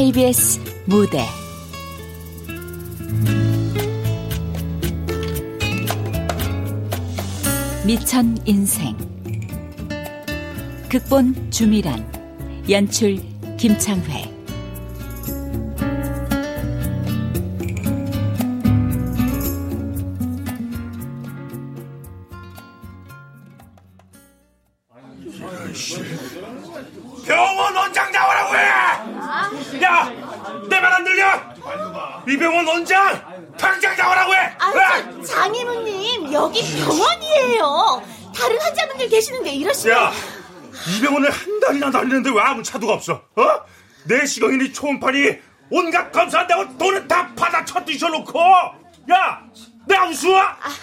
KBS 무대. 미천 인생. 극본 주미란 연출 김창회 아무 차도가 없어? 어? 내 시경이니 초음파니 온갖 검사한다고 돈을 다 받아 쳐뒤셔놓고 야! 내가 우스워?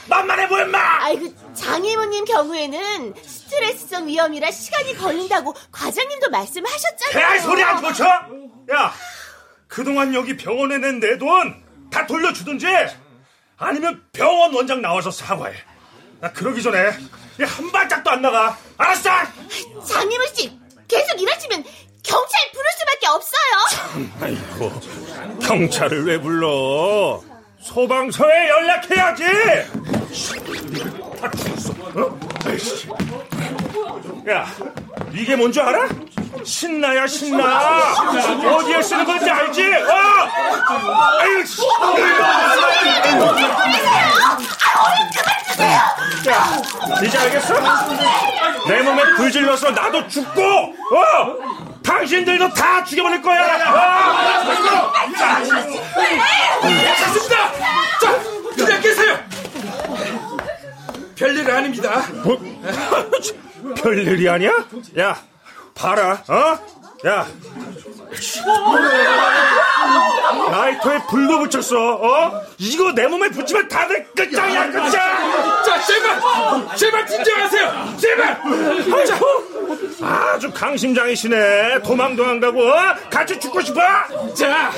만만해 보여 마 아이고 장인우님 경우에는 스트레스성 위험이라 시간이 걸린다고 과장님도 말씀하셨잖아요. 개알 소리 안 고쳐? 야! 그동안 여기 병원에 낸 내 돈 다 돌려주든지 아니면 병원 원장 나와서 사과해. 나 그러기 전에 얘한 발짝도 안 나가. 알았어? 장인우 씨 계속 이러시면 경찰 부를 수밖에 없어요. 아이고 경찰을 왜 불러? 소방서에 연락해야지. 다 죽었어. 어? 아이씨. 야 이게 뭔지 알아? 신나야 신나. 어디에 쓰는 건지 알지? 어? 아유 씨. 야 이제 알겠어? 내 몸에 불 질러서 나도 죽고, 어? 당신들도 다 죽여버릴 거야. 어? 됐습니다! 자, 그냥 계세요! 별일 아닙니다. 뭐? 별일이 아니야? 야, 봐라, 어? 야. 라이터에 불도 붙였어, 어? 이거 내 몸에 붙이면 다들 끝장이야, 끝장! 자, 제발! 제발 진정하세요! 제발! 자, 아주 강심장이시네. 도망도 안 가고, 어? 같이 죽고 싶어? 자,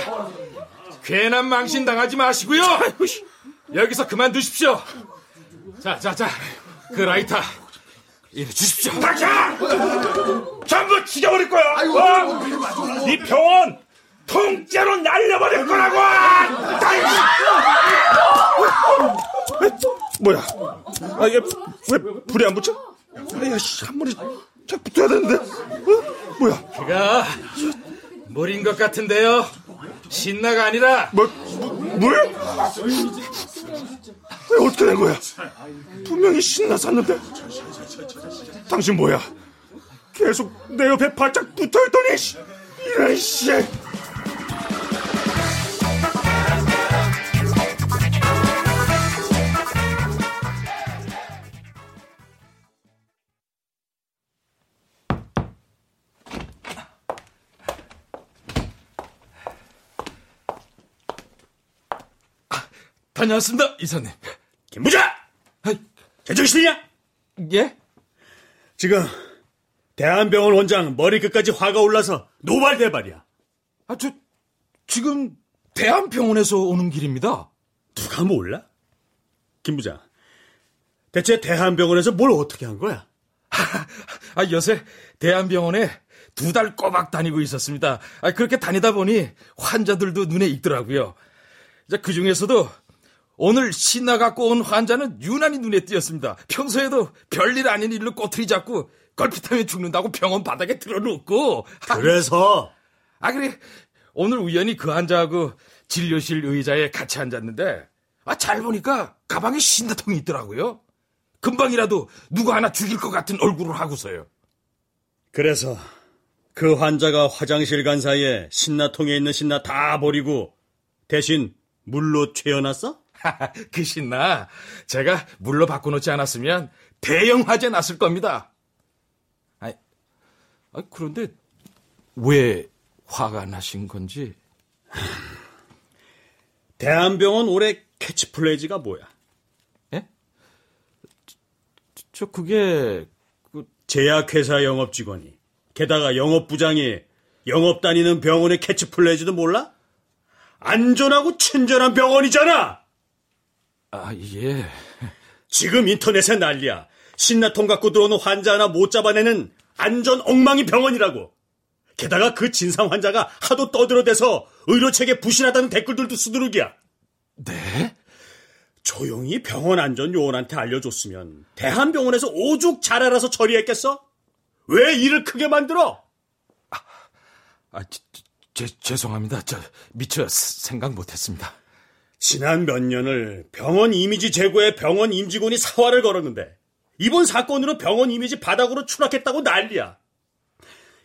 괜한 망신 당하지 마시고요. 여기서 그만두십시오. 자, 자, 자, 그 라이터 이리 주십시오. 닥쳐! 전부 죽여버릴 거야. 어? 이 병원 통째로 날려버릴 거라고. 에, 뭐야? 아 이게 왜 불이 안 붙여? 아야 씨, 한 번에 잘 붙어야 되는데. 어? 뭐야? 그가 물인 것 같은데요. 신나가 아니라 뭐 물? 왜 어떻게 된 거야? 분명히 신나섰는데. 당신 뭐야? 계속 내 옆에 바짝 붙어있더니 씨. 이런 씨. 다녀왔습니다, 이사님. 김부자! 제정신이냐? 예? 지금 대한병원 원장 머리끝까지 화가 올라서 노발대발이야. 아, 저 지금 대한병원에서 오는 길입니다. 누가 몰라? 김부장, 대체 대한병원에서 뭘 어떻게 한 거야? 아, 요새 대한병원에 두 달 꼬박 다니고 있었습니다. 아, 그렇게 다니다 보니 환자들도 눈에 익더라고요. 그 중에서도 오늘 신나 갖고 온 환자는 유난히 눈에 띄었습니다. 평소에도 별일 아닌 일로 꼬투리 잡고 걸핏하면 죽는다고 병원 바닥에 틀어놓고. 그래서 아, 그래. 오늘 우연히 그 환자하고 진료실 의자에 같이 앉았는데, 아, 잘 보니까 가방에 신다통이 있더라고요. 금방이라도 누구 하나 죽일 것 같은 얼굴을 하고서요. 그래서 그 환자가 화장실 간 사이에 신나통에 있는 신나 다 버리고 대신 물로 채워놨어? 그 신나 제가 물로 바꿔놓지 않았으면 대형 화재 났을 겁니다. 아, 아 그런데 왜 화가 나신 건지? 대한병원 올해 캐치플레이즈가 뭐야? 예? 저, 저 그게 그 제약회사 영업 직원이 게다가 영업 부장이 영업 다니는 병원의 캐치플레이즈도 몰라? 안전하고 친절한 병원이잖아. 아, 예. 지금 인터넷에 난리야. 신나통 갖고 들어오는 환자 하나 못 잡아내는 안전 엉망이 병원이라고. 게다가 그 진상 환자가 하도 떠들어대서 의료체계 부실하다는 댓글들도 수두룩이야. 네? 조용히 병원 안전 요원한테 알려줬으면 대한병원에서 오죽 잘 알아서 처리했겠어? 왜 일을 크게 만들어? 아, 제, 제, 죄송합니다. 저 미처 생각 못했습니다. 지난 몇 년을 병원 이미지 제고에 병원 임직원이 사활을 걸었는데 이번 사건으로 병원 이미지 바닥으로 추락했다고 난리야.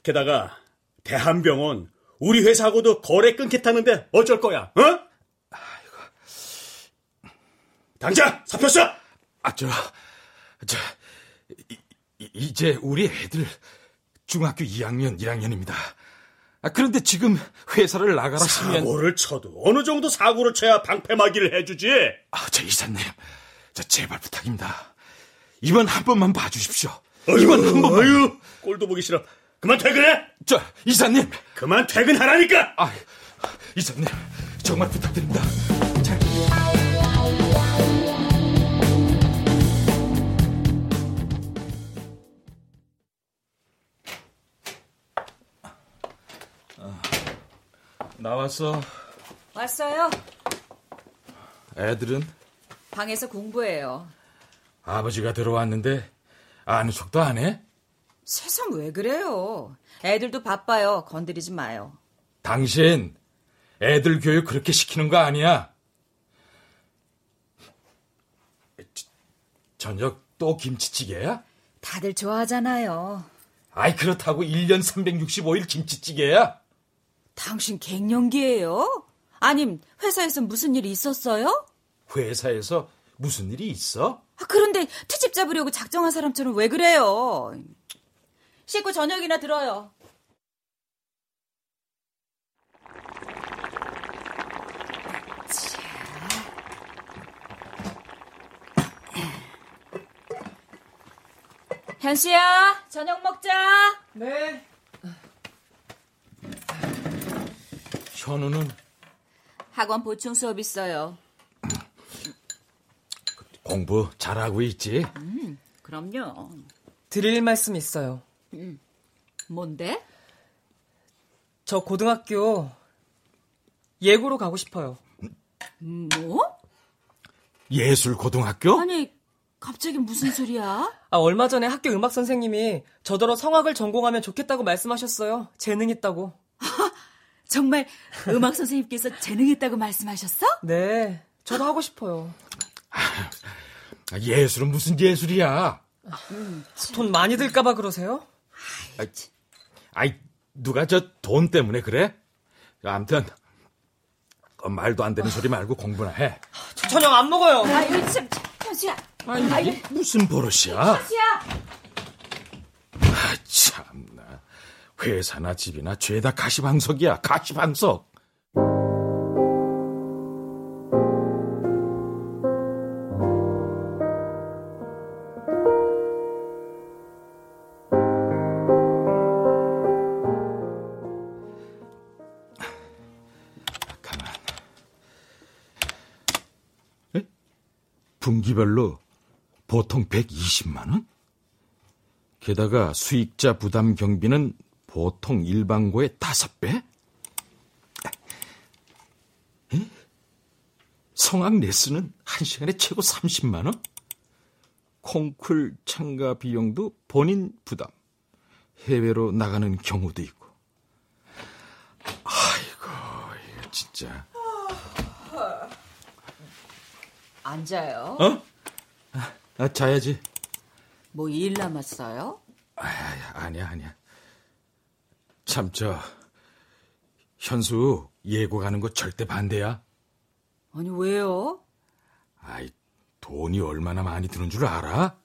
게다가 대한병원 우리 회사하고도 거래 끊겠다는데 어쩔 거야? 어? 아이고. 당장 사표 써. 아, 저, 저, 이, 이제 우리 애들 중학교 2학년, 1학년입니다. 아, 그런데 지금 회사를 나가라 하면 사고를 쳐도 어느 정도 사고를 쳐야 방패막이를 해주지. 아, 저 이사님, 저 제발 부탁입니다. 이번 한 번만 봐주십시오. 어휴, 이번 한 번만. 어휴, 꼴도 보기 싫어. 그만 퇴근해. 저 이사님, 그만 퇴근하라니까. 아, 이사님 정말 부탁드립니다. 나왔어. 왔어요. 애들은 방에서 공부해요. 아버지가 들어왔는데 아는 척도 안 해? 세상 왜 그래요? 애들도 바빠요. 건드리지 마요. 당신 애들 교육 그렇게 시키는 거 아니야? 저녁 또 김치찌개야? 다들 좋아하잖아요. 아이 그렇다고 1년 365일 김치찌개야? 당신 갱년기예요? 아님 회사에서 무슨 일이 있었어요? 회사에서 무슨 일이 있어? 아, 그런데 트집 잡으려고 작정한 사람처럼 왜 그래요? 씻고 저녁이나 들어요. 현수야, 저녁 먹자. 네. 현우는 학원 보충 수업 있어요. 공부 잘하고 있지? 그럼요. 드릴 말씀 있어요. 뭔데? 저 고등학교 예고로 가고 싶어요. 뭐? 예술 고등학교? 아니, 갑자기 무슨 소리야? 아, 얼마 전에 학교 음악 선생님이 저더러 성악을 전공하면 좋겠다고 말씀하셨어요. 재능 있다고. 정말 음악 선생님께서 재능 있다고 말씀하셨어? 네. 저도 하고 싶어요. 아, 예술은 무슨 예술이야? 돈 많이 들까봐 그러세요? 아이, 아이 누가 저 돈 때문에 그래? 아무튼 그 말도 안 되는 소리 말고 공부나 해. 저 저녁 안 먹어요. 아유, 참, 현수야. 아니, 무슨 버릇이야? 현수야. 아, 참나. 회사나 집이나 죄다 가시방석이야. 가시방석. 가만. 에? 분기별로 보통 120만 원? 게다가 수익자 부담 경비는 보통 일반고의 다섯 배? 에? 성악 레슨은 한 시간에 최고 30만 원? 콩쿨 참가 비용도 본인 부담. 해외로 나가는 경우도 있고. 아이고, 이거 진짜. 앉아요. 어? 아, 자야지. 뭐 일 남았어요? 아, 아니야, 아니야. 참, 저, 현수 예고 가는 거 절대 반대야. 아니, 왜요? 아이, 돈이 얼마나 많이 드는 줄 알아?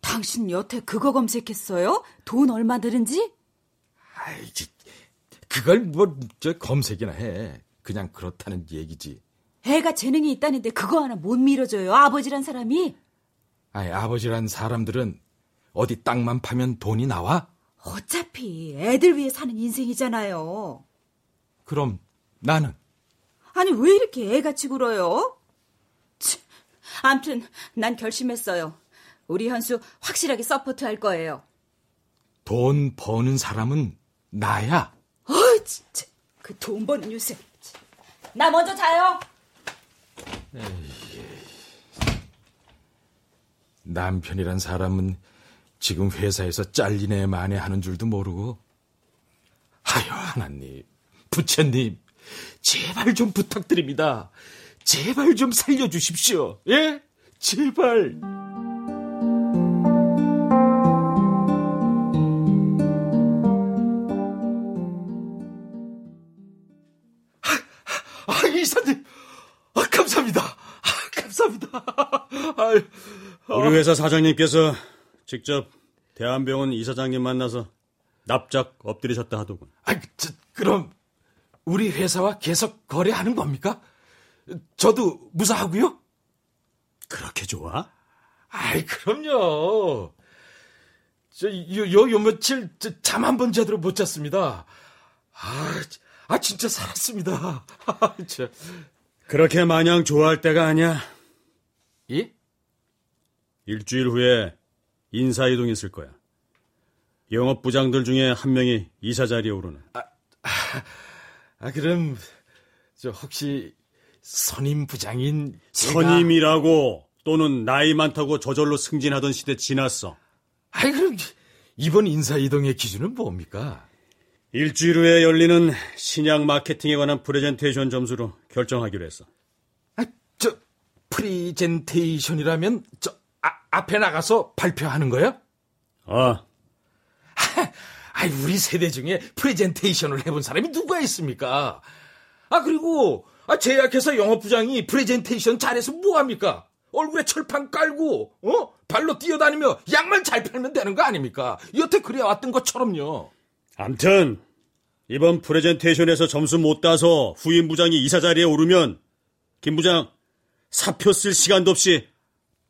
당신 여태 그거 검색했어요? 돈 얼마 들은지? 아이, 지, 그걸 뭐, 저, 검색이나 해. 그냥 그렇다는 얘기지. 애가 재능이 있다는데 그거 하나 못 밀어줘요. 아버지란 사람이. 아이, 아버지란 사람들은 어디 땅만 파면 돈이 나와? 어차피 애들 위해 사는 인생이잖아요. 그럼 나는? 아니, 왜 이렇게 애같이 굴어요? 치, 암튼, 난 결심했어요. 우리 현수 확실하게 support 할 거예요. 돈 버는 사람은 나야. 진짜 그 돈 버는 요새. 나 먼저 자요. 남편이란 사람은 지금 회사에서 잘리네 마네 하는 줄도 모르고. 하여 하나님, 부처님, 제발 좀 부탁드립니다. 제발 좀 살려주십시오. 예? 제발. 아, 이사님. 아, 감사합니다. 아, 감사합니다. 아유, 우리 회사 사장님께서 직접 대한병원 이사장님 만나서 납작 엎드리셨다 하더군. 아, 저, 그럼 우리 회사와 계속 거래하는 겁니까? 저도 무사하고요? 그렇게 좋아? 아이, 그럼요. 저, 요, 요, 요 며칠 잠 한 번 제대로 못 잤습니다. 아, 아, 진짜 살았습니다. 아, 저, 그렇게 마냥 좋아할 때가 아니야. 예? 일주일 후에 인사이동 있을 거야. 영업부장들 중에 한 명이 이사 자리에 오르는. 아, 그럼, 저, 혹시, 선임 부장인. 제가- 선임이라고 또는 나이 많다고 저절로 승진하던 시대 지났어. 아이, 그럼, 이번 인사 이동의 기준은 뭡니까? 일주일 후에 열리는 신약 마케팅에 관한 프레젠테이션 점수로 결정하기로 했어. 아, 저, 프리젠테이션이라면, 저, 아, 앞에 나가서 발표하는 거요? 아, 아이, 우리 세대 중에 프레젠테이션을 해본 사람이 누가 있습니까? 아, 그리고, 아, 제약회사 영업부장이 프레젠테이션 잘해서 뭐합니까? 얼굴에 철판 깔고, 어? 발로 뛰어다니며 약만 잘 팔면 되는 거 아닙니까? 여태 그래왔던 것처럼요. 암튼 이번 프레젠테이션에서 점수 못 따서 후임 부장이 이사 자리에 오르면 김 부장 사표 쓸 시간도 없이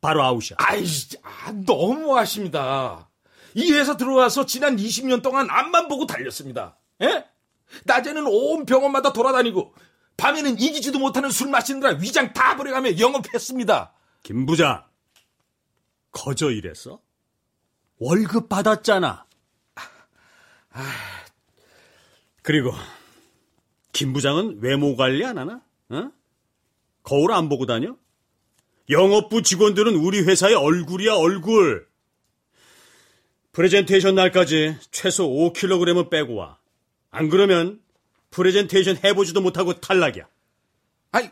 바로 아웃이야. 아이, 아, 너무하십니다. 이 회사 들어와서 지난 20년 동안 앞만 보고 달렸습니다. 예? 낮에는 온 병원마다 돌아다니고, 밤에는 이기지도 못하는 술 마시느라 위장 다 버려가며 영업했습니다. 김 부장 거저 일했어? 월급 받았잖아. 그리고 김 부장은 외모 관리 안 하나? 어? 거울 안 보고 다녀? 영업부 직원들은 우리 회사의 얼굴이야 얼굴. 프레젠테이션 날까지 최소 5kg은 빼고 와. 안 그러면 프레젠테이션 해보지도 못하고 탈락이야. 아이,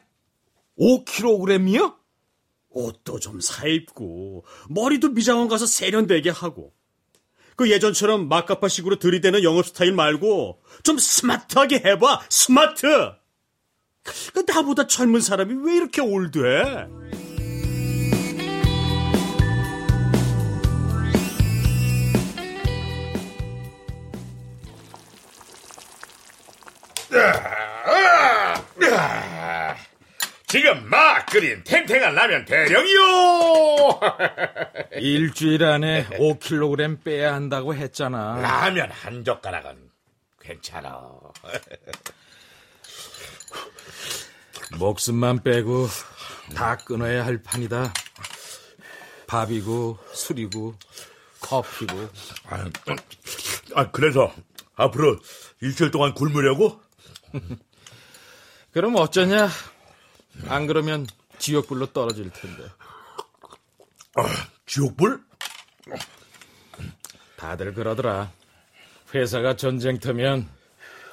5kg이요? 옷도 좀 사입고 머리도 미장원 가서 세련되게 하고 그 예전처럼 막가파식으로 들이대는 영업 스타일 말고 좀 스마트하게 해봐 스마트 그 나보다 젊은 사람이 왜 이렇게 올드해 지금 막 끓인 탱탱한 라면 대령이요. 일주일 안에 5kg 빼야 한다고 했잖아. 라면 한 젓가락은 괜찮아. 목숨만 빼고 다 끊어야 할 판이다. 밥이고 술이고 커피고. 아, 아, 그래서 앞으로 일주일 동안 굶으려고? 그럼 어쩌냐? 안 그러면 지옥불로 떨어질 텐데. 아, 지옥불? 다들 그러더라. 회사가 전쟁터면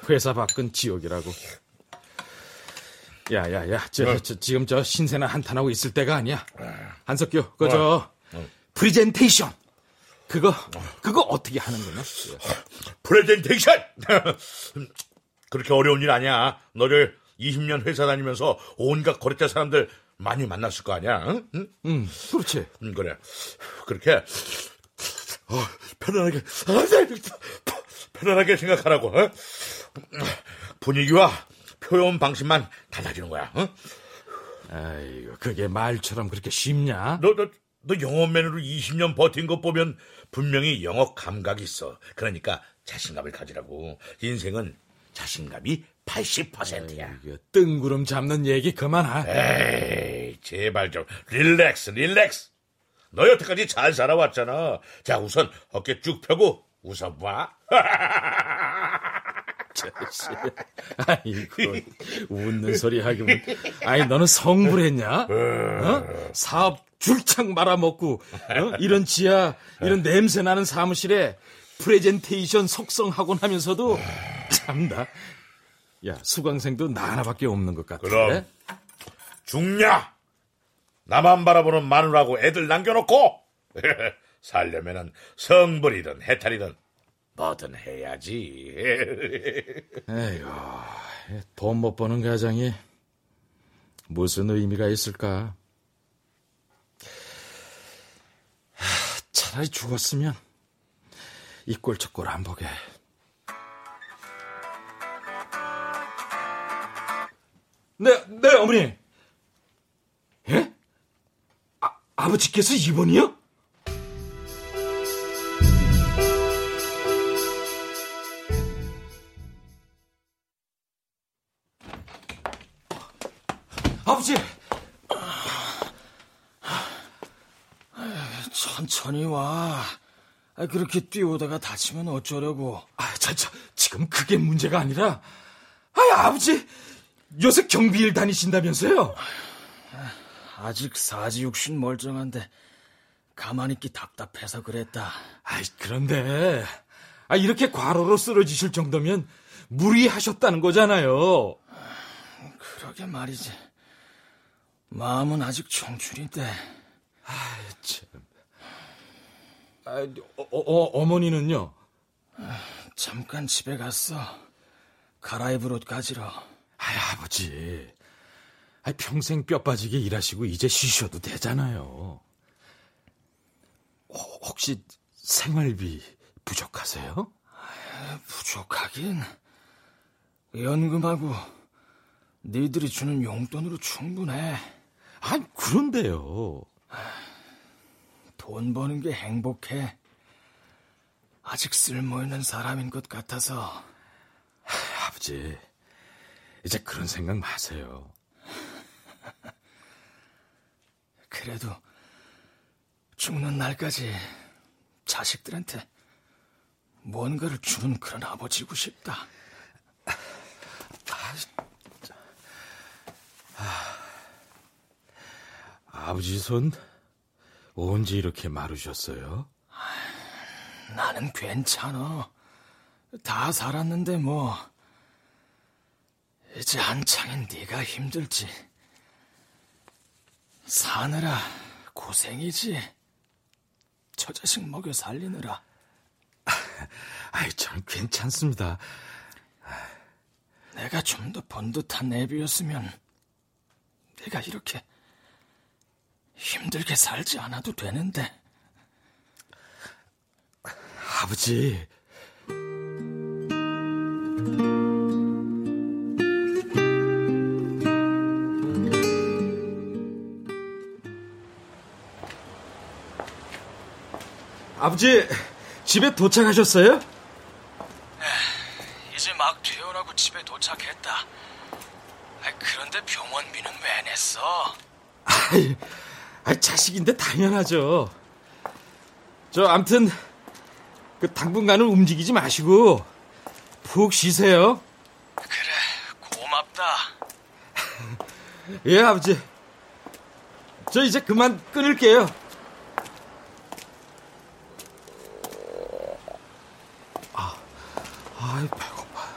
회사 밖은 지옥이라고. 야야야, 저, 저, 지금 저 신세나 한탄하고 있을 때가 아니야. 한석규, 그저 프리젠테이션. 그거 그거 어떻게 하는 거냐? 프레젠테이션! 그렇게 어려운 일 아니야. 너를 20년 회사 다니면서 온갖 거래처 사람들 많이 만났을 거 아니야. 응? 응? 음, 그렇지. 음, 그래. 그렇게 어, 편안하게 아, 네. 편안하게 생각하라고. 어? 분위기와 표현 방식만 달라지는 거야. 어? 아이고, 그게 말처럼 그렇게 쉽냐? 너, 너, 너 영업맨으로 20년 버틴 것 보면 분명히 영업 감각이 있어. 그러니까 자신감을 가지라고. 인생은 자신감이 80%야. 이거 뜬구름 잡는 얘기 그만하. 에이, 제발 좀 릴렉스, 릴렉스. 너 여태까지 잘 살아왔잖아. 자, 우선 어깨 쭉 펴고 웃어봐. 자식. 아이고, 웃는 소리 하기면. 아니, 너는 성불했냐? 어? 사업 줄창 말아먹고, 어? 이런 지하, 이런 냄새 나는 사무실에 프레젠테이션 속성하곤 하면서도, 참다. 야, 수강생도 나 하나밖에 없는 것 같아. 그럼. 죽냐? 나만 바라보는 마누라고 애들 남겨놓고 살려면은 성불이든 해탈이든 뭐든 해야지. 에휴, 돈 못 버는 가장이 무슨 의미가 있을까? 하, 차라리 죽었으면 이 꼴 저꼴 안 보게. 네, 네, 어머니. 예? 아, 아버지께서 입원이요? 아버지! 천천히 와. 아, 그렇게 뛰어오다가 다치면 어쩌려고. 아, 저, 저, 지금 그게 문제가 아니라, 아, 아버지, 요새 경비일 다니신다면서요? 아직 사지육신 멀쩡한데 가만히 있기 답답해서 그랬다. 아이, 그런데, 아, 이렇게 과로로 쓰러지실 정도면 무리하셨다는 거잖아요. 그러게 말이지. 마음은 아직 청춘인데. 참. 아, 어, 어, 어머니는요? 잠깐 집에 갔어. 갈아입을 옷 가지러. 아, 아버지. 아, 평생 뼈 빠지게 일하시고 이제 쉬셔도 되잖아요. 호- 혹시 생활비 부족하세요? 부족하긴. 연금하고 니들이 주는 용돈으로 충분해. 아, 그런데요. 돈 버는 게 행복해. 아직 쓸모 있는 사람인 것 같아서. 아버지, 이제 그런 생각 마세요. 그래도 죽는 날까지 자식들한테 뭔가를 주는 그런 아버지고 싶다. 아버지 손 언제 이렇게 마르셨어요? 나는 괜찮아. 다 살았는데 뭐. 이제 한창인 네가 힘들지. 사느라 고생이지. 저 자식 먹여 살리느라. 아이, 전 괜찮습니다. 내가 좀 더 번듯한 애비였으면 내가 이렇게 힘들게 살지 않아도 되는데. 아버지, 아버지, 집에 도착하셨어요? 이제 막 퇴원하고 집에 도착했다. 아, 그런데 병원비는 왜 냈어? 아이, 자식인데 당연하죠. 저, 암튼, 그, 당분간은 움직이지 마시고, 푹 쉬세요. 그래, 고맙다. 예, 아버지. 저 이제 그만 끊을게요. 아, 아이, 배고파.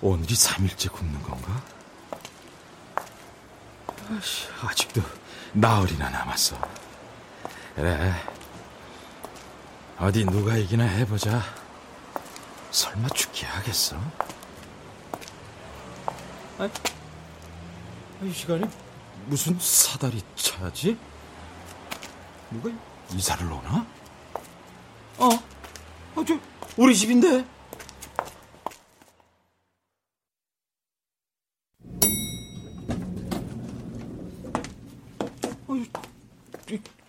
오늘이 3일째 굶는 건가? 아씨, 아직도 나흘이나 남았어. 그래. 어디 누가 이기나 해보자. 설마 죽게 하겠어? 아, 이 시간에 무슨 사다리 차지? 누가 이사를 오나? 어, 어, 저 우리 집인데.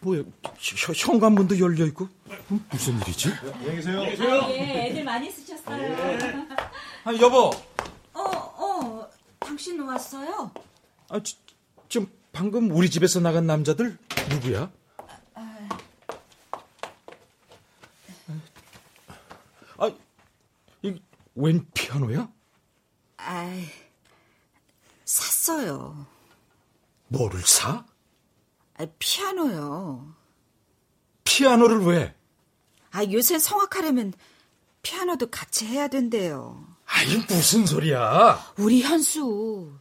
뭐야? 혀- 현관문도 열려 있고 어, 무슨 일이지? 예, 애들 많이 쓰셨어요. 아, 여보, 어, 어, 당신 왔어요? 아, 지, 지금 방금 우리 집에서 나간 남자들 누구야? 아, 이, 웬 피아노야? 아이, 샀어요. 뭐를 사? 아, 피아노요. 피아노를 왜? 아, 요새 성악하려면 피아노도 같이 해야 된대요. 아니, 무슨 소리야? 우리 현수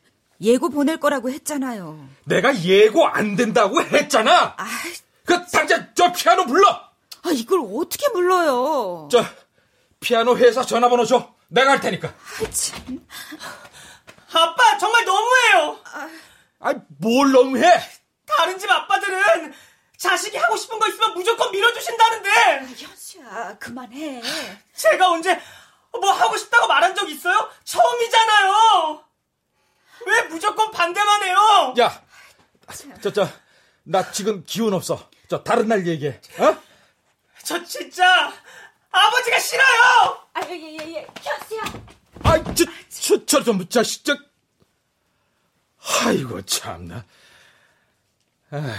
예고 보낼 거라고 했잖아요. 내가 예고 안 된다고 했잖아! 아, 그, 당장 저 피아노 불러! 아 이걸 어떻게 불러요? 저, 피아노 회사 전화번호 줘. 내가 할 테니까. 아, 참. 아빠 정말 너무해요. 아이, 뭘 너무해? 다른 집 아빠들은 자식이 하고 싶은 거 있으면 무조건 밀어주신다는데 현수야, 그만해. 제가 언제 뭐 하고 싶다고 말한 적 있어요? 처음이잖아요. 왜 무조건 반대만 해요? 야, 저, 저, 나 지금 기운 없어. 저, 다른 날 얘기해. 어? 저 진짜 아버지가 싫어요. 아, 예, 예, 예. 현수야. 아이, 저, 저, 저, 좀, 자식, 저. 아이고, 참나. 아휴.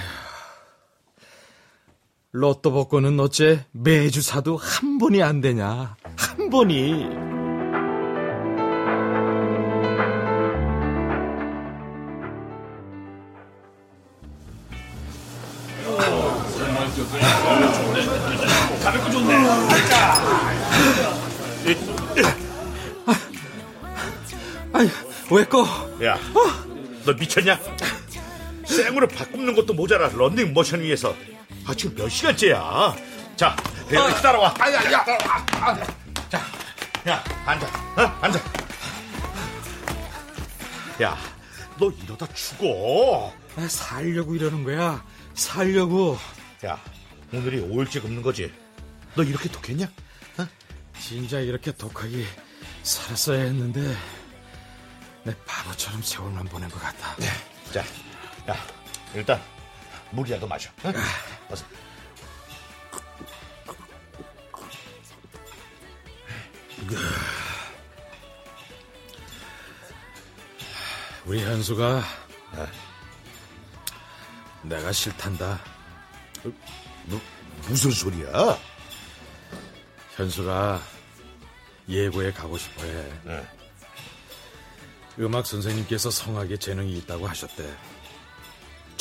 로또 복권은 어째 매주 사도 한 번이 안 되냐. 한 번이. 아이, 왜 꺼? 야, 너 미쳤냐? 생으로 바꾸는 것도 모자라 런닝 모션 위해서. 아, 지금 몇 시간째야? 자, 이렇게 따라와. 아, 야, 야, 아, 자, 야, 앉아. 어? 앉아. 야, 너 이러다 죽어. 아, 살려고 이러는 거야. 살려고. 야, 오늘이 5일째 굶는 거지? 너 이렇게 독했냐? 진짜 이렇게 독하게 살았어야 했는데 내 바보처럼 세월만 보낸 것 같다. 자, 야, 일단 물이라도 마셔. 응? 어서. 우리 현수가 내가 싫단다. 뭐, 무슨 소리야? 현수가 예고에 가고 싶어해. 네. 음악 선생님께서 성악에 재능이 있다고 하셨대.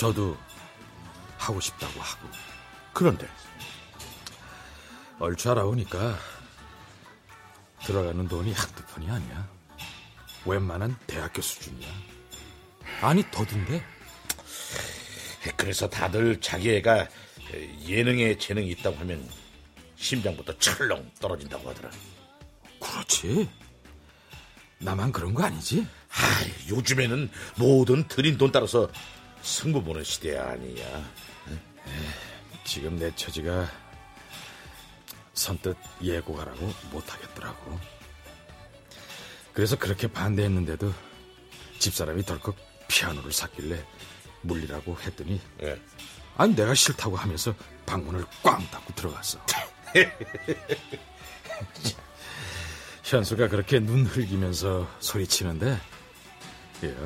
저도 하고 싶다고 하고. 그런데 얼추 알아보니까 들어가는 돈이 한두 푼이 아니야. 웬만한 대학교 수준이야. 아니 더든데. 그래서 다들 자기 애가 예능에 재능이 있다고 하면 심장부터 철렁 떨어진다고 하더라. 그렇지. 나만 그런 거 아니지? 아, 요즘에는 모든 들인 돈 따라서 승부 보는 시대 아니야. 지금 내 처지가 선뜻 예고 가라고 못하겠더라고. 그래서 그렇게 반대했는데도 집사람이 덜컥 피아노를 샀길래 물리라고 했더니 예. 아니 내가 싫다고 하면서 방문을 꽝 닫고 들어갔어. 현수가 그렇게 눈 흘기면서 소리치는데 예,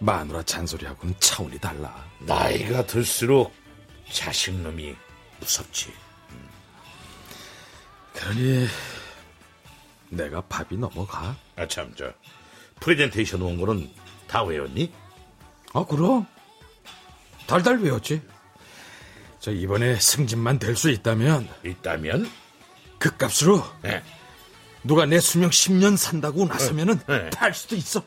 마누라 잔소리하고는 차원이 달라. 나이가 들수록 자식놈이 무섭지. 그러니 내가 밥이 넘어가. 아, 참, 저, 프레젠테이션 온 거는 다 외웠니? 아 그럼 달달 외웠지. 저 이번에 승진만 될 수 있다면 있다면? 그 값으로 예. 누가 내 수명 10년 산다고 나서면은 네. 팔 수도 있어.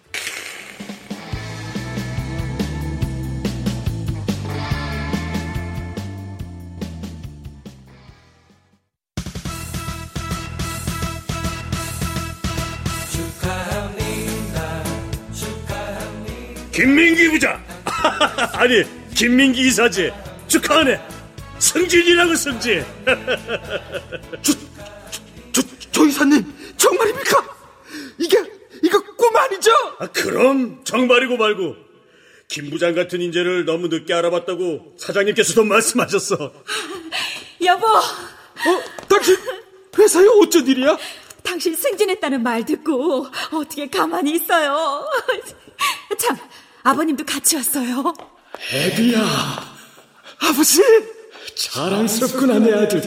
김민기 부장. 아니, 김민기 이사지. 축하하네. 승진이라고 승진. 저, 조 이사님 정말입니까? 이게 이거 꿈 아니죠? 아, 그럼 정말이고 말고. 김 부장 같은 인재를 너무 늦게 알아봤다고 사장님께서도 말씀하셨어. 여보, 어, 당신 회사에 어쩐 일이야? 당신 승진했다는 말 듣고 어떻게 가만히 있어요? 참, 아버님도 같이 왔어요. 애비야. 아버지 자랑스럽구나, 내 아들.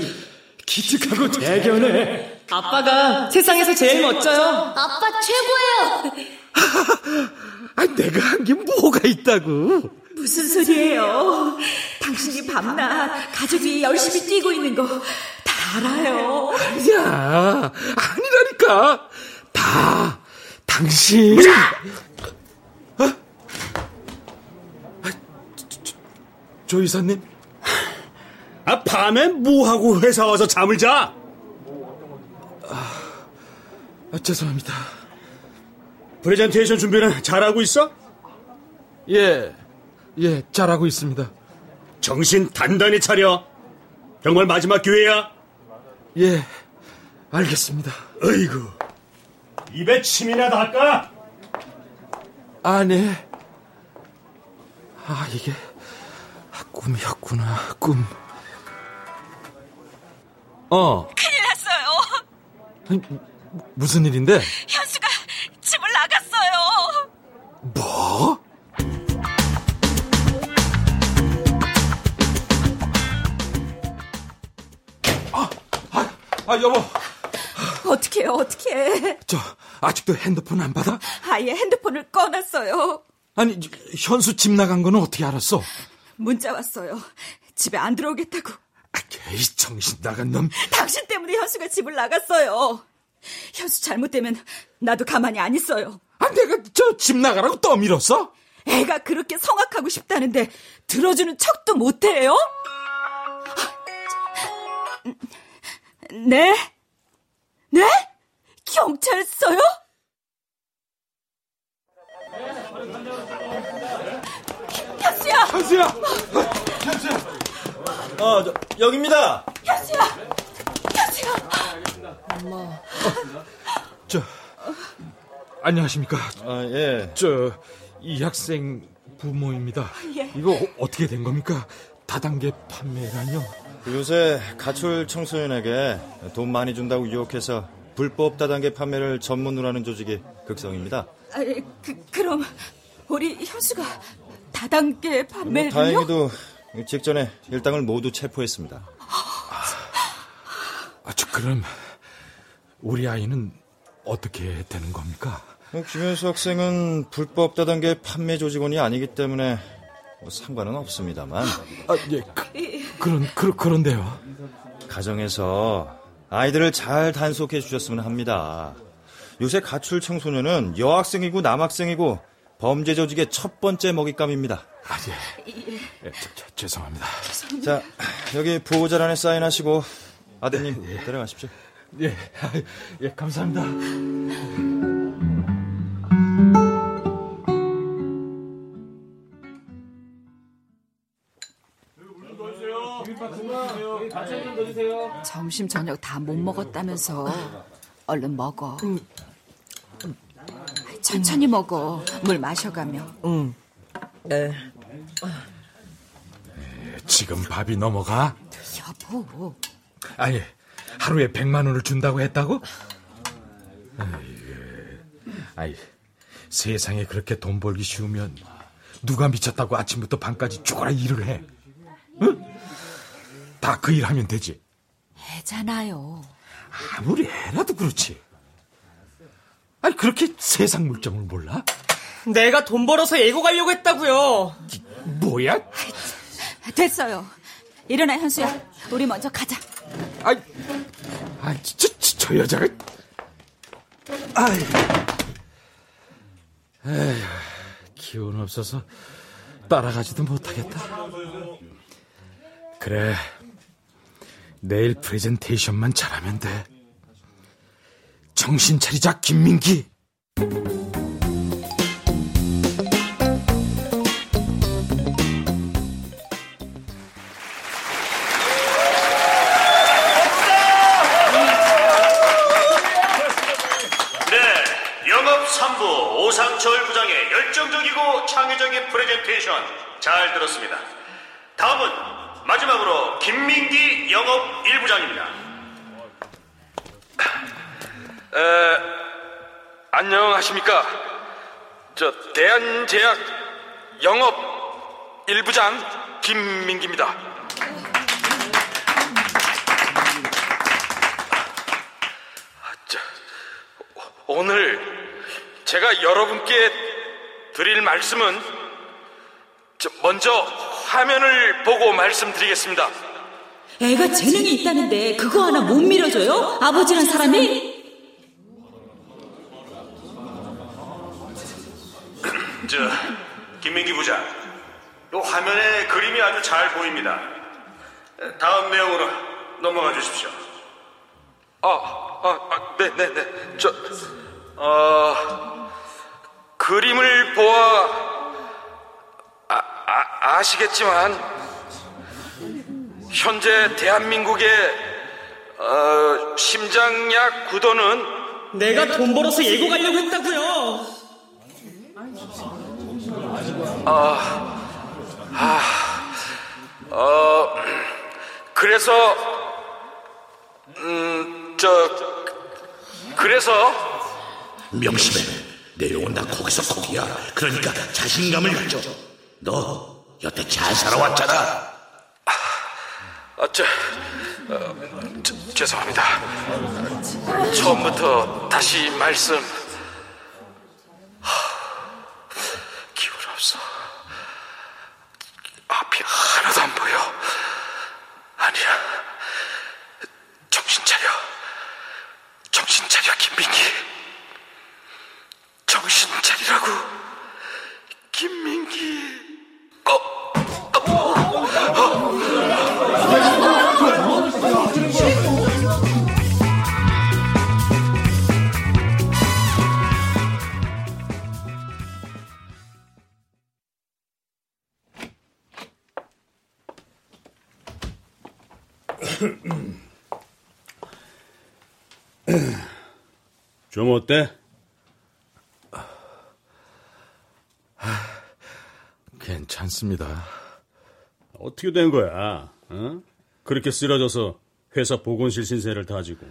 기특하고 대견해. 아빠가 세상에서 제일 멋져요. 아빠 최고예요. 아, 내가 한 게 뭐가 있다고? 무슨 소리예요? 당신이 밤낮 가족이 열심히 뛰고 있는 거 다 알아요. 야, 아니라니까. 다 당신. 어? 아, 저, 저, 조 이사님. 아, 밤에 뭐하고 회사 와서 잠을 자? 아, 죄송합니다. 프레젠테이션 준비는 잘하고 있어? 예, 예, 잘하고 있습니다. 정신 단단히 차려. 정말 마지막 기회야. 예, 알겠습니다. 어이구. 입에 침이나 닦아. 아, 네. 아, 이게 꿈이었구나, 꿈. 어. 큰일 났어요. 아니, 무슨 일인데? 현수가 집을 나갔어요. 뭐? 아, 아, 아, 여보. 어떻게 어떻게? 저, 아직도 핸드폰 안 받아? 아예 핸드폰을 꺼놨어요. 아니, 현수 집 나간 거는 어떻게 알았어? 문자 왔어요. 집에 안 들어오겠다고. 아, 이 정신 나간 놈. 당신 때문에 현수가 집을 나갔어요. 현수 잘못되면 나도 가만히 안 있어요. 아, 내가 저 집 나가라고 떠밀었어? 애가 그렇게 성악하고 싶다는데 들어주는 척도 못해요? 네? 네? 경찰서요? 현수야! 현수야! 어, 저, 여기입니다. 현수야! 현수야! 저, 안녕하십니까. 아, 예. 저, 이 학생 부모입니다. 예. 이거 어- 어떻게 된 겁니까? 다단계 판매라뇨? 요새 가출 청소년에게 돈 많이 준다고 유혹해서 불법 다단계 판매를 전문으로 하는 조직이 극성입니다. 아, 그, 그럼 우리 현수가 다단계 뭐, 판매를요? 다행히도 직전에 일당을 모두 체포했습니다. 아, 저, 그럼, 우리 아이는 어떻게 되는 겁니까? 김현수 학생은 불법 다단계 판매 조직원이 아니기 때문에 뭐 상관은 없습니다만 아, 예, 그, 그런, 그, 그런데요. 가정에서 아이들을 잘 단속해 주셨으면 합니다. 요새 가출 청소년은 여학생이고 남학생이고 범죄 조직의 첫 번째 먹잇감입니다. 아, 예. 예, 저, 저, 죄송합니다. 자, 여기 보호자란에 사인하시고 아드님 데려가십시오. 예, 아, 예, 감사합니다. 점심 저녁 다 못 먹었다면서 얼른 먹어. 천천히 먹어. 물 마셔가며. 지금 밥이 넘어가? 여보. 아니, 하루에 100만 원을 준다고 했다고? 아이, 세상에 그렇게 돈 벌기 쉬우면 누가 미쳤다고 아침부터 밤까지 죽어라 일을 해? 응? 다 그 일 하면 되지. 애잖아요. 아무리 애라도 그렇지. 아니, 그렇게 세상 물정을 몰라? 내가 돈 벌어서 예고 가려고 했다고요. 뭐야? 됐어요. 일어나 현수야. 우리 먼저 가자. 아이, 아이, 저, 저, 저 여자가. 아이. 에휴, 기운 없어서 따라가지도 못하겠다. 그래. 내일 프레젠테이션만 잘하면 돼. 정신 차리자, 김민기. 네, 영업 3부 오상철 부장의 열정적이고 창의적인 프레젠테이션 잘 들었습니다. 다음은 마지막으로 김민기 영업 1부장입니다. 에, 안녕하십니까. 저, 대한제약 영업 일부장 김민기입니다. 오늘 제가 여러분께 드릴 말씀은 먼저 화면을 보고 말씀드리겠습니다. 애가 재능이 있다는데 그거 하나 못 밀어줘요? 아버지란 사람이? 저 김민기 부장, 요 화면에 그림이 아주 잘 보입니다. 다음 내용으로 넘어가 주십시오. 아, 아, 아 네, 네, 네. 저, 어, 그림을 보아 아, 아, 아시겠지만 현재 대한민국의 어, 심장약 구도는 내가 돈 벌어서 예고 가려고 했다고요. 아, 아, 어, 그래서, 음, 저, 그래서. 명심해. 내용은 다 거기서 거기야. 그러니까 자신감을 가져. 너 여태 잘 살아왔잖아. 아, 저, 어, 저, 죄송합니다. 처음부터 다시 말씀. 좀 어때? 괜찮습니다. 어떻게 된 거야? 어? 그렇게 쓰러져서 회사 보건실 신세를 다지고.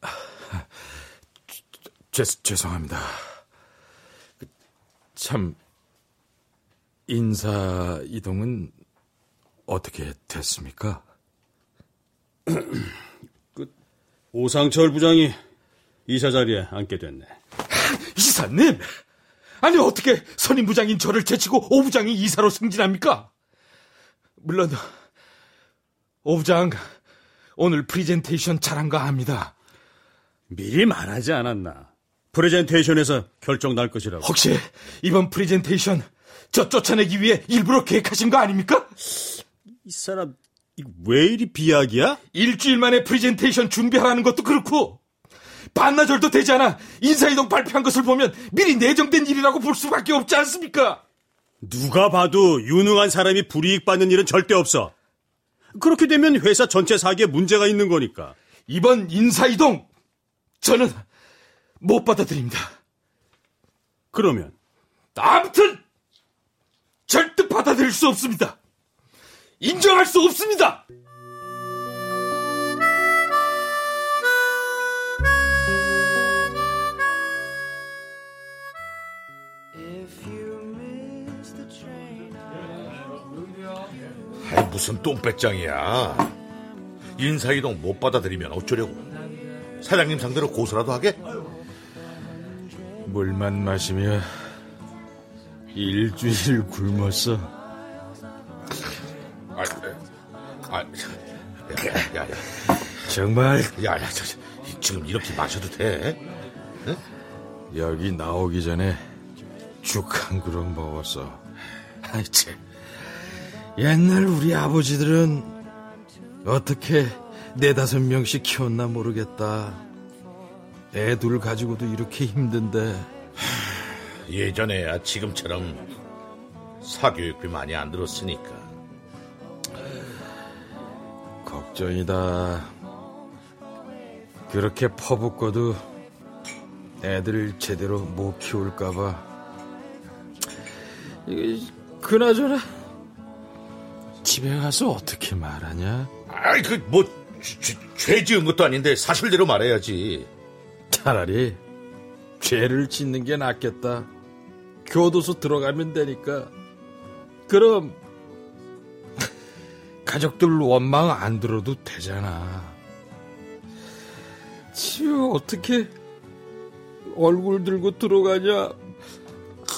죄, 죄송합니다. 참, 인사 이동은 어떻게 됐습니까? 그, 오상철 부장이 이사 자리에 앉게 됐네. 이사님! 아니, 어떻게 선임 부장인 저를 제치고 오 부장이 이사로 승진합니까? 물론, 오 부장, 오늘 프리젠테이션 잘한가 합니다. 미리 말하지 않았나. 프레젠테이션에서 결정 날 것이라고. 혹시 이번 프레젠테이션 저 쫓아내기 위해 일부러 계획하신 거 아닙니까? 이 사람 왜 이리 비약이야? 일주일 만에 프레젠테이션 준비하라는 것도 그렇고 반나절도 되지 않아 인사이동 발표한 것을 보면 미리 내정된 일이라고 볼 수밖에 없지 않습니까? 누가 봐도 유능한 사람이 불이익 받는 일은 절대 없어. 그렇게 되면 회사 전체 사기에 문제가 있는 거니까. 이번 인사이동 저는 못 받아들입니다. 그러면 아무튼 절대 받아들일 수 없습니다. 인정할 수 없습니다. 무슨 똥배짱이야. 인사이동 못 받아들이면 어쩌려고. 사장님 상대로 고소라도 하게? 물만 마시며 일주일 굶었어. 아, 아, 야, 야, 야. 정말 야, 야, 저, 지금 이렇게 마셔도 돼? 응? 여기 나오기 전에 죽 한 그릇 먹었어. 아이, 참. 옛날 우리 아버지들은 어떻게 네다섯 명씩 키웠나 모르겠다. 애 둘 가지고도 이렇게 힘든데. 예전에야 지금처럼 사교육비 많이 안 들었으니까. 걱정이다. 그렇게 퍼붓고도 애들 제대로 못 키울까봐. 그나저나 집에 가서 어떻게 말하냐? 아이 그 뭐 죄 지은 것도 아닌데 사실대로 말해야지. 차라리 죄를 짓는 게 낫겠다. 교도소 들어가면 되니까. 그럼 가족들 원망 안 들어도 되잖아. 지금 어떻게 얼굴 들고 들어가냐?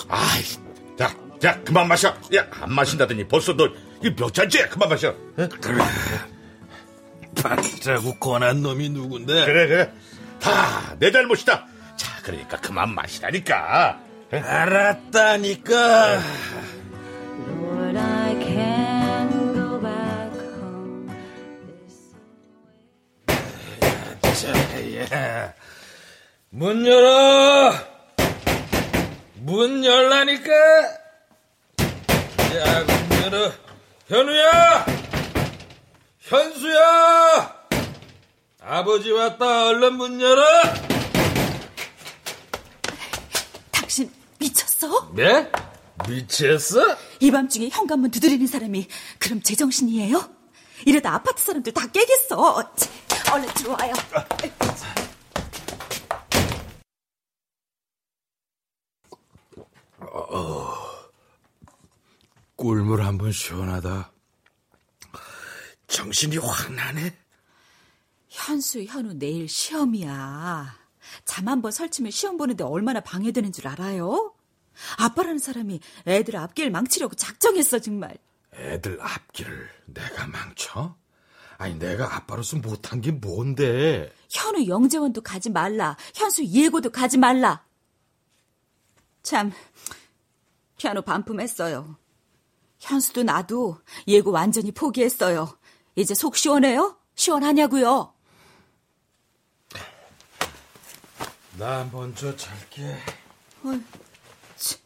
아이, 자, 자, 그만 마셔. 야, 안 마신다더니 벌써 너, 이몇 잔째야? 그만 마셔. 그래. 받자고 권한 놈이 누군데? 그래, 그래. 다 내 잘못이다. 자, 그러니까 그만 마시라니까. 알았다니까. Back home. 자, 야. 문 열어! 문 열라니까! 야, 문 열어. 현우야! 현수야! 아버지 왔다. 얼른 문 열어! 당신 미쳤어? 네? 미쳤어? 이 밤중에 현관문 두드리는 사람이 그럼 제정신이에요? 이러다 아파트 사람들 다 깨겠어. 치, 얼른 들어와요. 꿀물 한 번 시원하다. 정신이 확 나네. 현수, 현우 내일 시험이야. 잠 한 번 설치면 시험 보는데 얼마나 방해되는 줄 알아요? 아빠라는 사람이 애들 앞길 망치려고 작정했어 정말. 애들 앞길을 내가 망쳐? 아니 내가 아빠로서 못한 게 뭔데? 현우 영재원도 가지 말라. 현수 예고도 가지 말라. 참 피아노 반품했어요. 현수도 나도 예고 완전히 포기했어요. 이제 속 시원해요? 시원하냐고요? 나 먼저 잘게. 어이, 치.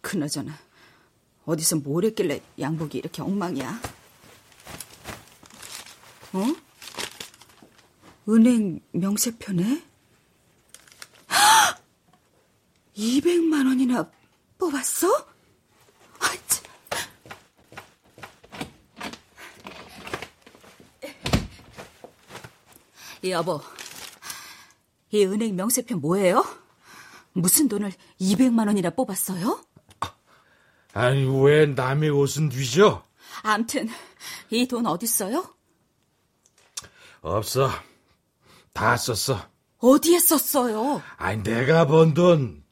그나저나 어디서 뭘 했길래 양복이 이렇게 엉망이야? 어? 은행 명세편에 200만 원이나 뽑았어? 아, 참. 여보, 이 은행 명세편 뭐예요? 무슨 돈을 200만 원이나 뽑았어요? 아니 왜 남의 옷은 뒤져? 암튼 이 돈 어딨어요? 없어. 다 썼어. 어디에 썼어요? 아니 내가 번 돈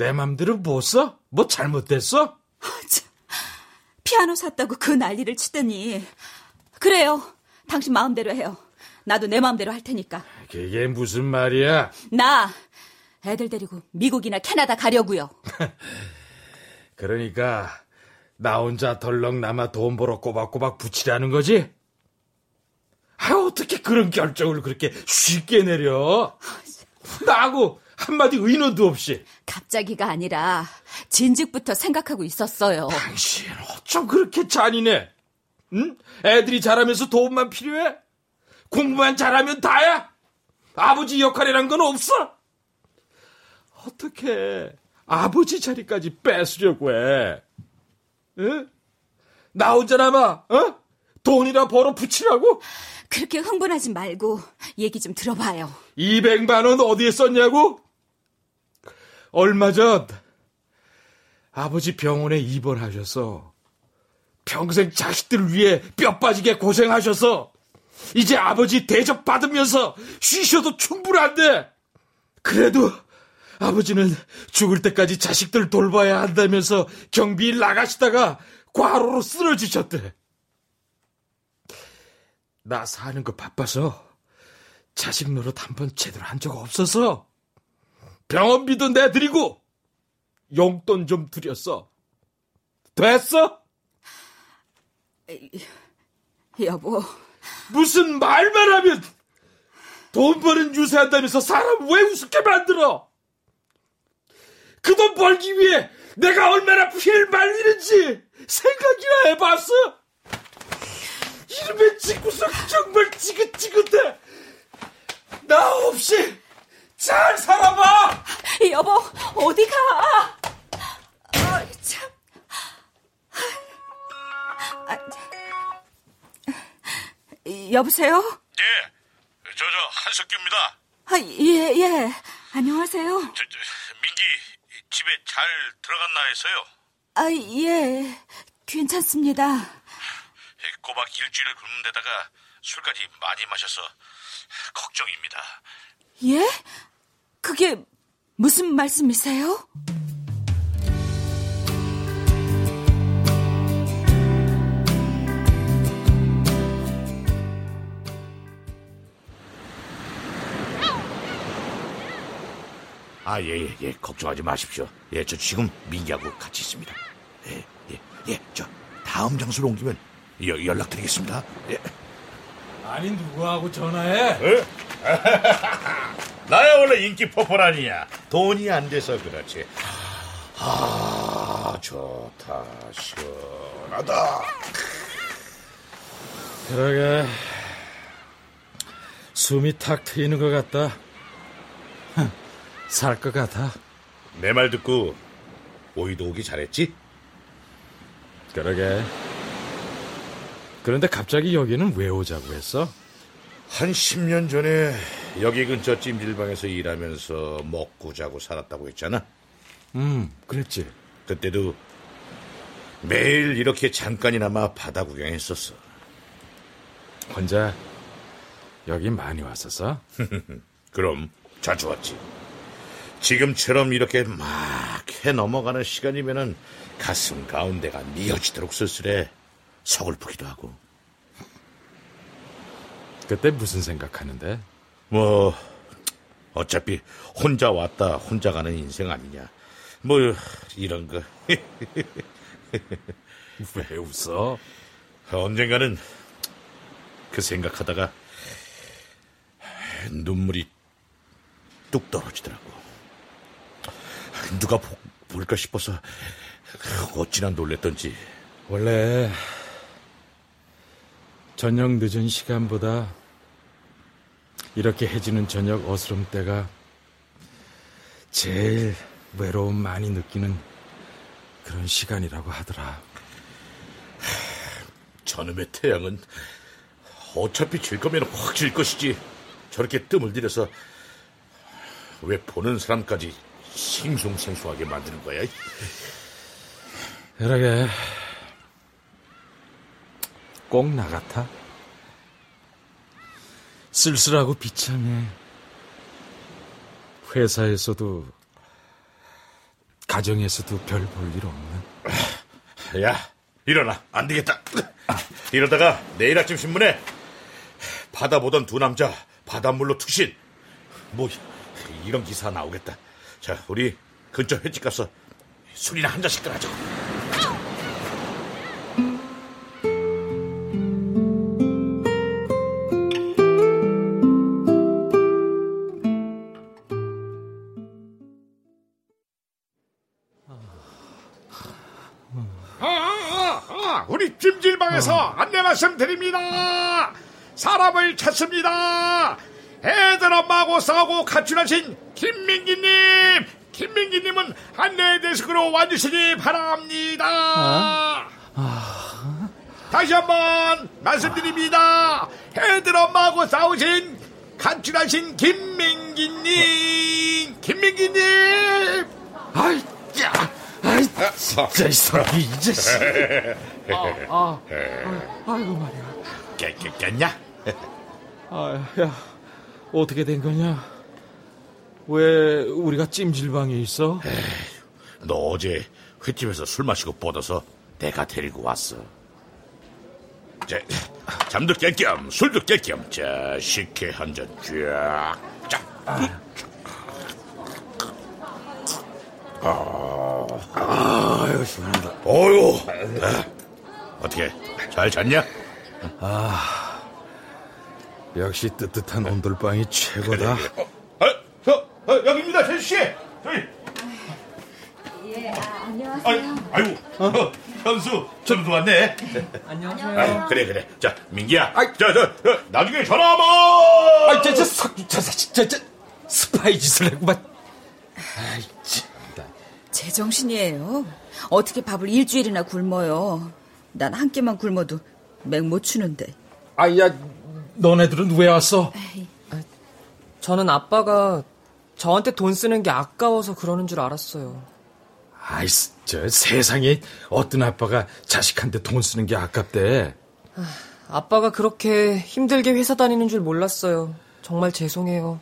내 맘대로 못 써? 뭐 잘못됐어? 피아노 샀다고 그 난리를 치더니 그래요. 당신 마음대로 해요. 나도 내 마음대로 할 테니까. 그게 무슨 말이야? 나 애들 데리고 미국이나 캐나다 가려고요. 그러니까 나 혼자 덜렁 남아 돈 벌어 꼬박꼬박 붙이라는 거지? 아 어떻게 그런 결정을 그렇게 쉽게 내려? 나하고 한마디 의논도 없이. 갑자기가 아니라 진즉부터 생각하고 있었어요. 당신 어쩜 그렇게 잔인해? 응? 애들이 자라면서 도움만 필요해? 공부만 잘하면 다야? 아버지 역할이란 건 없어? 어떻게 아버지 자리까지 뺏으려고 해? 응? 나 혼자 남아, 어? 돈이나 벌어 붙이라고? 그렇게 흥분하지 말고 얘기 좀 들어봐요. 200만 원 어디에 썼냐고? 얼마 전 아버지 병원에 입원하셔서 평생 자식들 위해 뼈 빠지게 고생하셔서 이제 아버지 대접 받으면서 쉬셔도 충분한데 그래도 아버지는 죽을 때까지 자식들 돌봐야 한다면서 경비일 나가시다가 과로로 쓰러지셨대. 나 사는 거 바빠서 자식 노릇 한 번 제대로 한 적 없어서 병원비도 내드리고 용돈 좀 드렸어. 됐어? 여보. 무슨 말만 하면 돈 버는 유세한다면서 사람 왜 우습게 만들어? 그 돈 벌기 위해 내가 얼마나 피해를 말리는지 생각이나 해봤어? 이름에 짓고서 정말 지긋지긋해. 나 없이 잘 살아봐. 여보, 어디 가? 아, 참. 아, 여보세요? 예, 저, 저, 한석규입니다. 아, 예, 예. 안녕하세요. 저, 저, 민기 집에 잘 들어갔나 해서요. 아, 예. 괜찮습니다. 꼬박 일주일을 굶는 데다가 술까지 많이 마셔서 걱정입니다. 예? 그게 무슨 말씀이세요? 아, 예, 예, 예. 걱정하지 마십시오. 예, 저 지금 민기하고 같이 있습니다. 예, 예, 예. 저 다음 장소로 옮기면 여- 연락드리겠습니다. 예. 아니 누구하고 전화해? 나야 원래 인기 폭발 아니야. 돈이 안 돼서 그렇지. 아, 좋다. 시원하다. 그러게 숨이 탁 트이는 것 같다. 살 것 같아. 내 말 듣고 오이도 오기 잘했지? 그러게. 그런데 갑자기 여기는 왜 오자고 했어? 한 10년 전에 여기 근처 찜질방에서 일하면서 먹고 자고 살았다고 했잖아. 음, 그랬지. 그때도 매일 이렇게 잠깐이나마 바다 구경했었어. 혼자 여기 많이 왔었어? 그럼 자주 왔지. 지금처럼 이렇게 막 해 넘어가는 시간이면은 가슴 가운데가 미어지도록 쓸쓸해 서글프기도 하고. 그때 무슨 생각하는데? 뭐 어차피 혼자 왔다 혼자 가는 인생 아니냐. 뭐 이런 거. 왜 웃어? 언젠가는 그 생각하다가 눈물이 뚝 떨어지더라고. 누가 보- 볼까 싶어서 어찌나 놀랬던지. 원래 저녁 늦은 시간보다 이렇게 해지는 저녁 어스름 때가 제일 외로움 많이 느끼는 그런 시간이라고 하더라. 저놈의 태양은 어차피 질 거면 확 질 것이지. 저렇게 뜸을 들여서 왜 보는 사람까지 싱숭생숭하게 만드는 거야? 그러게 꼭 나 같아. 쓸쓸하고 비참해. 회사에서도 가정에서도 별 볼 일 없는. 야, 일어나. 안 되겠다. 이러다가 내일 아침 신문에 바다 보던 두 남자 바닷물로 투신. 뭐 이런 기사 나오겠다. 자, 우리 근처 횟집 가서 술이나 한 잔씩들 하자. 말씀드립니다. 사람을 찾습니다. 애들 엄마하고 싸우고 가출하신 김민기님. 김민기님은 안내 데스크로 와주시기 바랍니다. 다시 한번 말씀드립니다. 애들 엄마하고 싸우신 가출하신 김민기님. 김민기님. 아이, 야, 아이, 진짜 이 사람이 이 자식. 아, 아, 아이고 말이야. 깨, 깨, 깼냐? 아, 야, 어떻게 된 거냐? 왜 우리가 찜질방에 있어? 너 어제 횟집에서 술 마시고 뻗어서 내가 데리고 왔어. 자, 잠도 깰 겸 술도 깰 겸 자, 식혜 한잔 쫙. 쫙. 아, 아 유, 시원하다. 어유. 어떻게 잘 잤냐? 아, 역시 뜨뜻한 온돌방이 최고다. 그래, 그래. 어, 어, 저, 어, 여기입니다, 제수 씨. 저희. 예, 아, 아유, 안녕하세요. 아유, 어, 현수, 전도 왔네. 안녕하세요. 아유, 그래, 그래. 자, 민기야. 저, 저, 저, 나중에 전화 한번. 아, 저, 저, 저, 저, 저, 저, 저, 스파이 짓을 했구만. 아이, 참. 제정신이에요. 어떻게 밥을 일주일이나 굶어요. 난 한 끼만 굶어도 맥 못 추는데. 아, 야, 너네들은 왜 왔어? 저는 아빠가 저한테 돈 쓰는 게 아까워서 그러는 줄 알았어요. 아이, 저 세상에 어떤 아빠가 자식한테 돈 쓰는 게 아깝대. 아빠가 그렇게 힘들게 회사 다니는 줄 몰랐어요. 정말 죄송해요.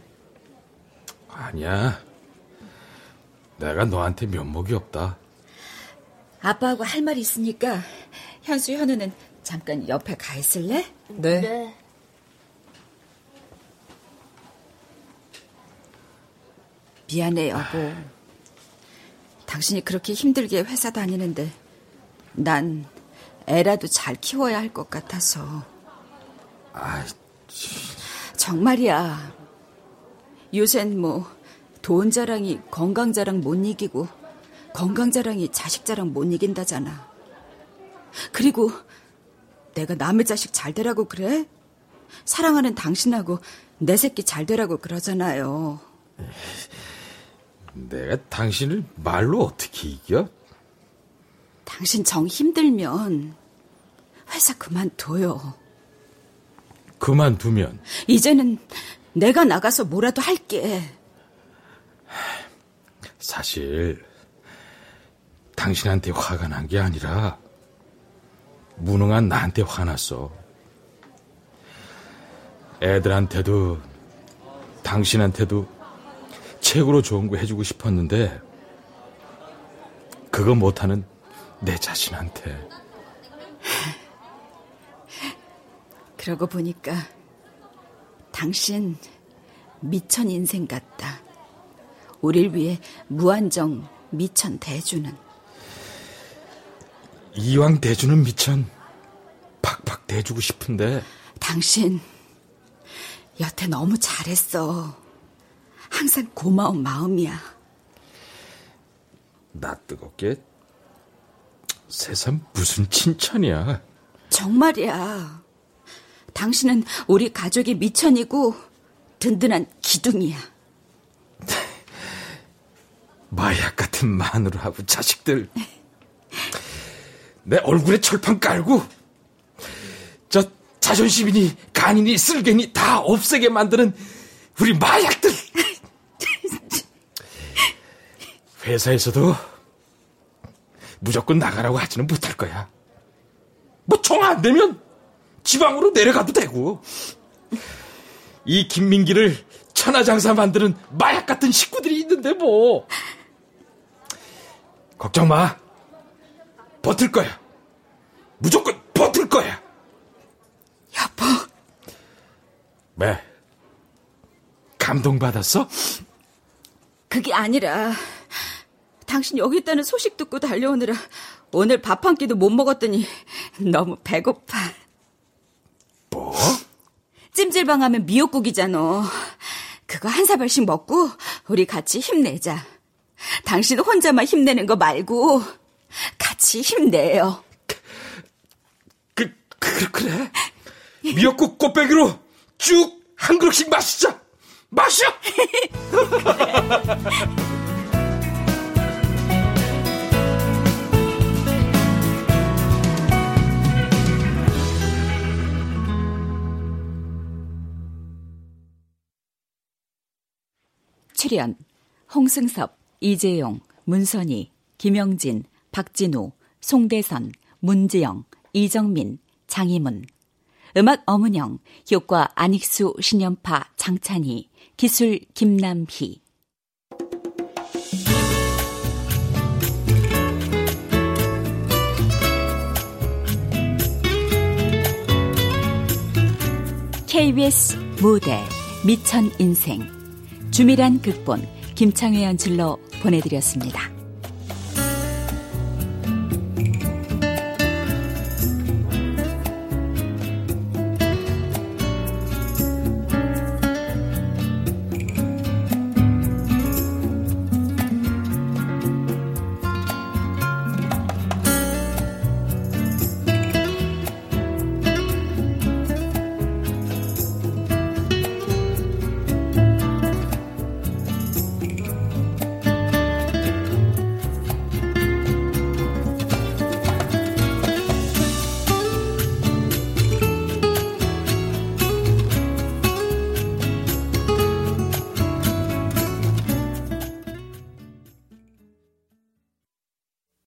아니야. 내가 너한테 면목이 없다. 아빠하고 할말 있으니까 현수 현우는 잠깐 옆에 가 있을래? 네. 네. 미안해 여보. 당신이 그렇게 힘들게 회사 다니는데 난 애라도 잘 키워야 할 것 같아서. 아, 정말이야. 요샌 뭐 돈 자랑이 건강 자랑 못 이기고 건강 자랑이 자식 자랑 못 이긴다잖아. 그리고 내가 남의 자식 잘 되라고 그래? 사랑하는 당신하고 내 새끼 잘 되라고 그러잖아요. 내가 당신을 말로 어떻게 이겨? 당신 정 힘들면 회사 그만둬요. 그만두면 이제는 내가 나가서 뭐라도 할게. 사실 당신한테 화가 난 게 아니라 무능한 나한테 화났어. 애들한테도 당신한테도 최고로 좋은 거 해주고 싶었는데 그거 못하는 내 자신한테 그러고 보니까 당신 미천 인생 같다. 우릴 위해 무한정 미천 대주는. 이왕 대주는 미천 팍팍 대주고 싶은데 당신 여태 너무 잘했어. 항상 고마운 마음이야. 나 뜨겁게 세상 무슨 칭찬이야. 정말이야. 당신은 우리 가족의 미천이고 든든한 기둥이야. 마약 같은 마누라하고 자식들. 내 얼굴에 철판 깔고 저 자존심이니 간이니 쓸개니 다 없애게 만드는 우리 마약들. 회사에서도 무조건 나가라고 하지는 못할 거야. 뭐 정 안 되면 지방으로 내려가도 되고. 이 김민기를 천하장사 만드는 마약 같은 식구들이 있는데 뭐. 걱정 마. 버틸 거야. 무조건 버틸 거야. 여보. 왜? 감동받았어? 그게 아니라 당신 여기 있다는 소식 듣고 달려오느라 오늘 밥 한 끼도 못 먹었더니 너무 배고파. 뭐? 찜질방 하면 미역국이잖아. 그거 한 사발씩 먹고 우리 같이 힘내자. 당신 혼자만 힘내는 거 말고 같이 힘내요. 그, 그 그래? 미역국 꽃배기로 쭉 한 그릇씩 마시자. 마셔. 출연 홍승섭, 이재용, 문선희, 김영진, 박진우, 송대선, 문지영, 이정민, 장희문. 음악 어문영, 효과 안익수, 신연파, 장찬희, 기술 김남희. KBS 무대 미천 인생. 주미란 극본 김창회 연출로 보내드렸습니다.